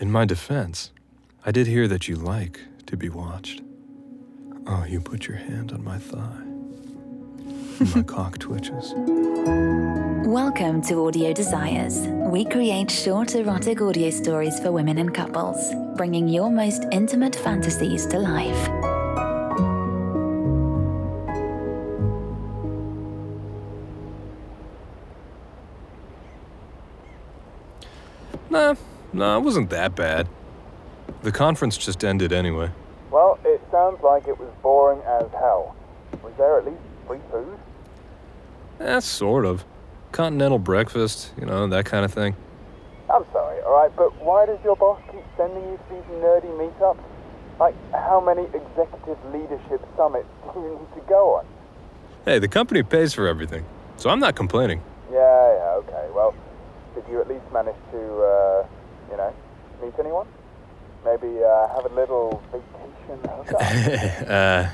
In my defense, I did hear that you like to be watched. Oh, you put your hand on my thigh. my cock twitches. Welcome to Audio Desires. We create short erotic audio stories for women and couples, bringing your most intimate fantasies to life. Nah, nah, it wasn't that bad. The conference just ended anyway. Well, it sounds like it was boring as hell. Was there at least free food? Eh, sort of. Continental breakfast, you know, that kind of thing. I'm sorry, alright, but why does your boss keep sending you to these nerdy meetups? Like, how many executive leadership summits do you need to go on? Hey, the company pays for everything, so I'm not complaining. Yeah, yeah, okay. Well, did you at least manage to, uh, you know, meet anyone? Maybe uh, have a little vacation hookup? uh,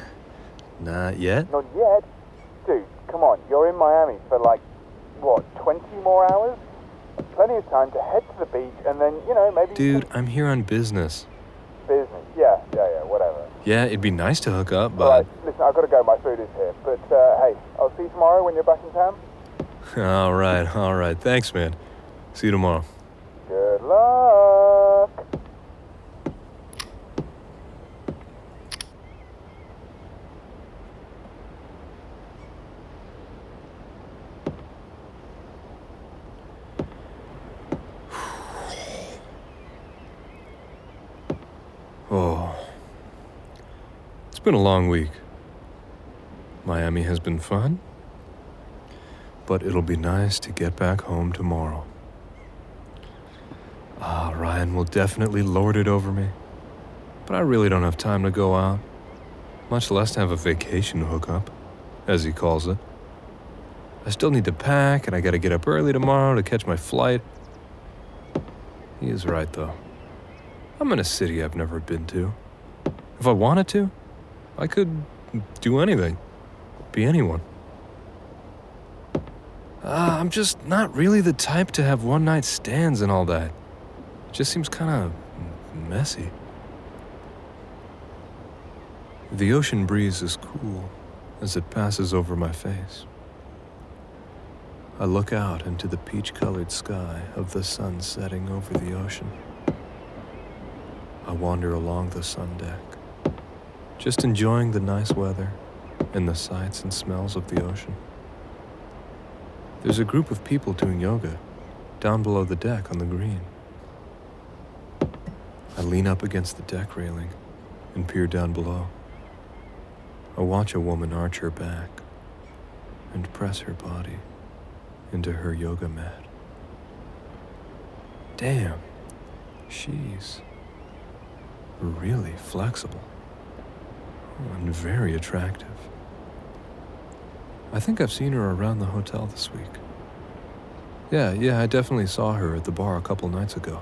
not yet. Not yet. Dude, come on. You're in Miami for like, what, 20 more hours? Plenty of time to head to the beach and then, you know, maybe. Dude, I'm here on business. Business. Yeah, yeah, yeah, whatever. Yeah, it'd be nice to hook up, but. listen, I've got to go. My food is here. But, uh, hey, I'll see you tomorrow when you're back in town. all right, all right. Thanks, man. See you tomorrow. Good luck. Oh. It's been a long week. Miami has been fun, but it'll be nice to get back home tomorrow. Ah, Ryan will definitely lord it over me, but I really don't have time to go out, much less have a vacation hookup, as he calls it. I still need to pack, and I gotta get up early tomorrow to catch my flight. He is right, though. I'm in a city I've never been to. If I wanted to, I could do anything, be anyone. Uh, I'm just not really the type to have one night stands and all that. It just seems kind of messy. The ocean breeze is cool as it passes over my face. I look out into the peach colored sky of the sun setting over the ocean. I wander along the sun deck, just enjoying the nice weather and the sights and smells of the ocean. There's a group of people doing yoga down below the deck on the green. I lean up against the deck railing and peer down below. I watch a woman arch her back and press her body into her yoga mat. Damn, she's really flexible and very attractive. I think I've seen her around the hotel this week. Yeah, yeah, I definitely saw her at the bar a couple nights ago.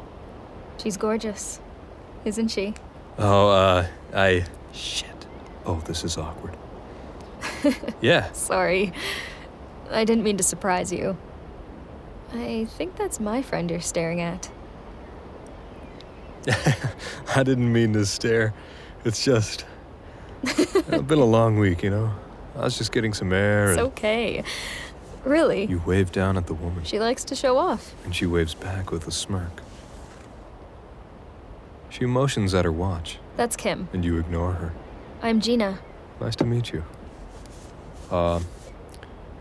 She's gorgeous, isn't she? Oh, uh, I. Shit. Oh, this is awkward. yeah, Sorry. I didn't mean to surprise you. I think that's my friend you're staring at. I didn't mean to stare. It's just. it's been a long week, you know? I was just getting some air. It's okay. Really? You wave down at the woman, She likes to show off. and she waves back with a smirk. She motions at her watch, That's Kim. and you ignore her. I'm Gina. Nice to meet you. Uh, are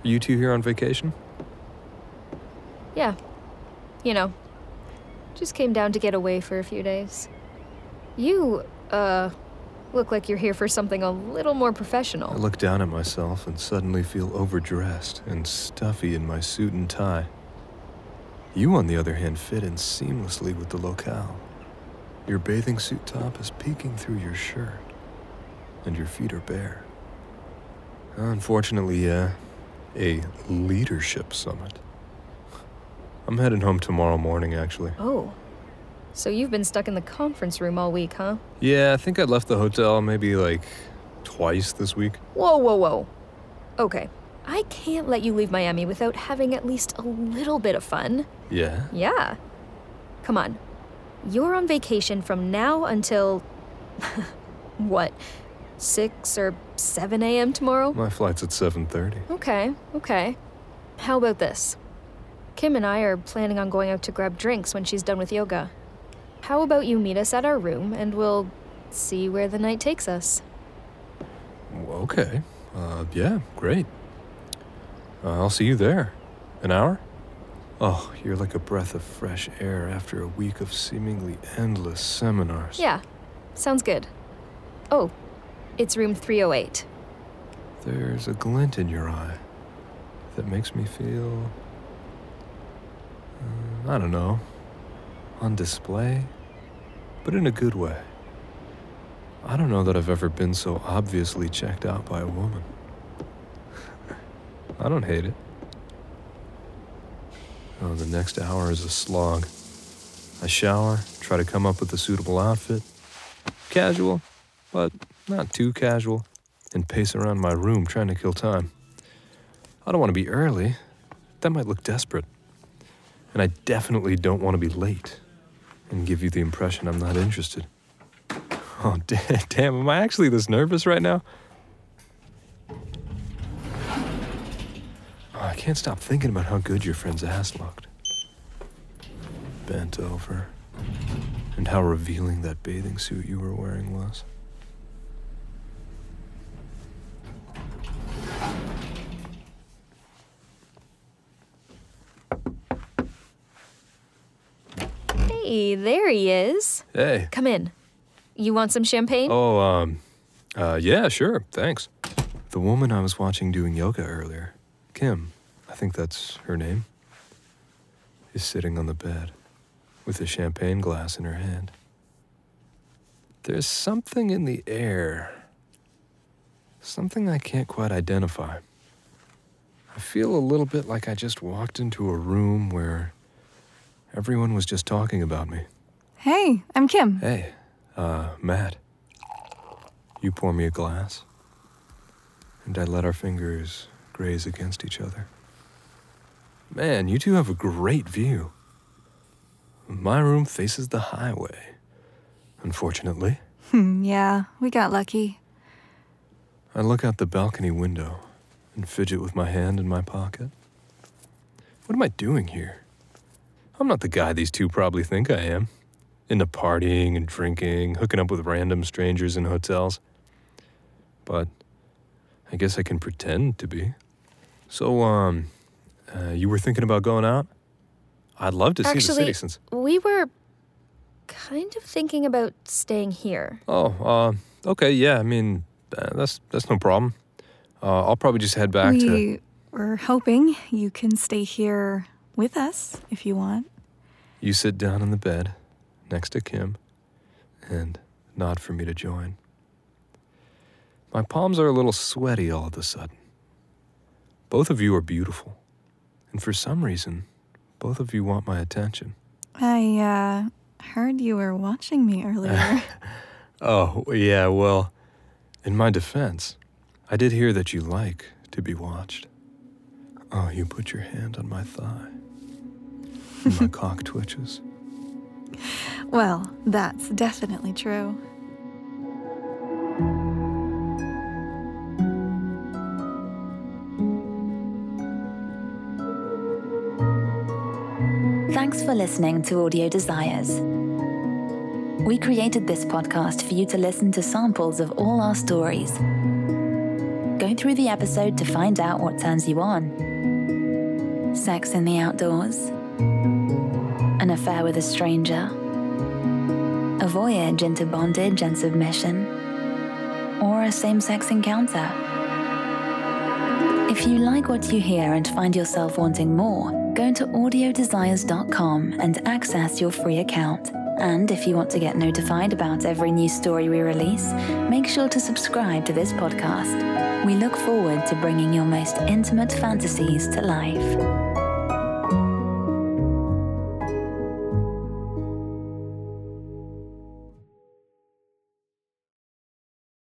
you two here on vacation? Yeah. You know, just came down to get away for a few days. You, uh, look like you're here for something a little more professional. I professional. look down at myself and suddenly feel overdressed and stuffy in my suit and tie. You, on the other hand, fit in seamlessly with the locale. Your bathing suit top is peeking through your shirt, and your feet are bare. Unfortunately, uh, a leadership summit. I'm heading home tomorrow morning, actually. Oh. So you've been stuck in the conference room all week, huh? Yeah, I think I left the hotel maybe like twice this week. Whoa, whoa, whoa. Okay. I can't let you leave Miami without having at least a little bit of fun. Yeah? Yeah. Come on. You're on vacation from now until. what? 6 or 7 a.m. tomorrow? My flight's at 7:30. Okay, okay. How about this? Kim and I are planning on going out to grab drinks when she's done with yoga. How about you meet us at our room and we'll see where the night takes us? Okay. Uh, yeah, great. Uh, I'll see you there. An hour? Oh, you're like a breath of fresh air after a week of seemingly endless seminars. Yeah, sounds good. Oh, it's room 308. There's a glint in your eye that makes me feel. Uh, I don't know. On display? But in a good way. I don't know that I've ever been so obviously checked out by a woman. I don't hate it. Oh, the next hour is a slog. I shower, try to come up with a suitable outfit. Casual, but not too casual, and pace around my room trying to kill time. I don't want to be early. That might look desperate. And I definitely don't want to be late and give you the impression I'm not interested. Oh, damn, am I actually this nervous right now? Oh, I can't stop thinking about how good your friend's ass looked. Bent over, and how revealing that bathing suit you were wearing was. Hey, there he is. Hey. Come in. You want some champagne? Oh, um, uh, yeah, sure, thanks. The woman I was watching doing yoga earlier, Kim, I think that's her name, is sitting on the bed with a champagne glass in her hand. There's something in the air, something I can't quite identify. I feel a little bit like I just walked into a room where everyone was just talking about me. Hey, I'm Kim. Hey, uh, Matt. You pour me a glass, and I let our fingers graze against each other. Man, you two have a great view. My room faces the highway, unfortunately. Hmm, yeah, we got lucky. I look out the balcony window and fidget with my hand in my pocket. What am I doing here? I'm not the guy these two probably think I am. Into partying and drinking, hooking up with random strangers in hotels. But I guess I can pretend to be. So, um, uh, you were thinking about going out? I'd love to see the Actually, city since. we were kind of thinking about staying here. Oh, uh, okay, yeah. I mean, uh, that's that's no problem. Uh, I'll probably just head back to. we were hoping you can stay here with us if you want. You sit down in the bed next to Kim and nod for me to join. My palms are a little sweaty all of a sudden. Both of you are beautiful, and for some reason, both of you want my attention. I uh, heard you were watching me earlier. Oh, yeah, well, in my defense, I did hear that you like to be watched. Oh, you put your hand on my thigh. And my cock twitches. well, that's definitely true. Thanks for listening to Audio Desires. We created this podcast for you to listen to samples of all our stories. Go through the episode to find out what turns you on sex in the outdoors, an affair with a stranger, a voyage into bondage and submission, or a same sex encounter. If you like what you hear and find yourself wanting more, go to audiodesires.com and access your free account. And if you want to get notified about every new story we release, make sure to subscribe to this podcast. We look forward to bringing your most intimate fantasies to life.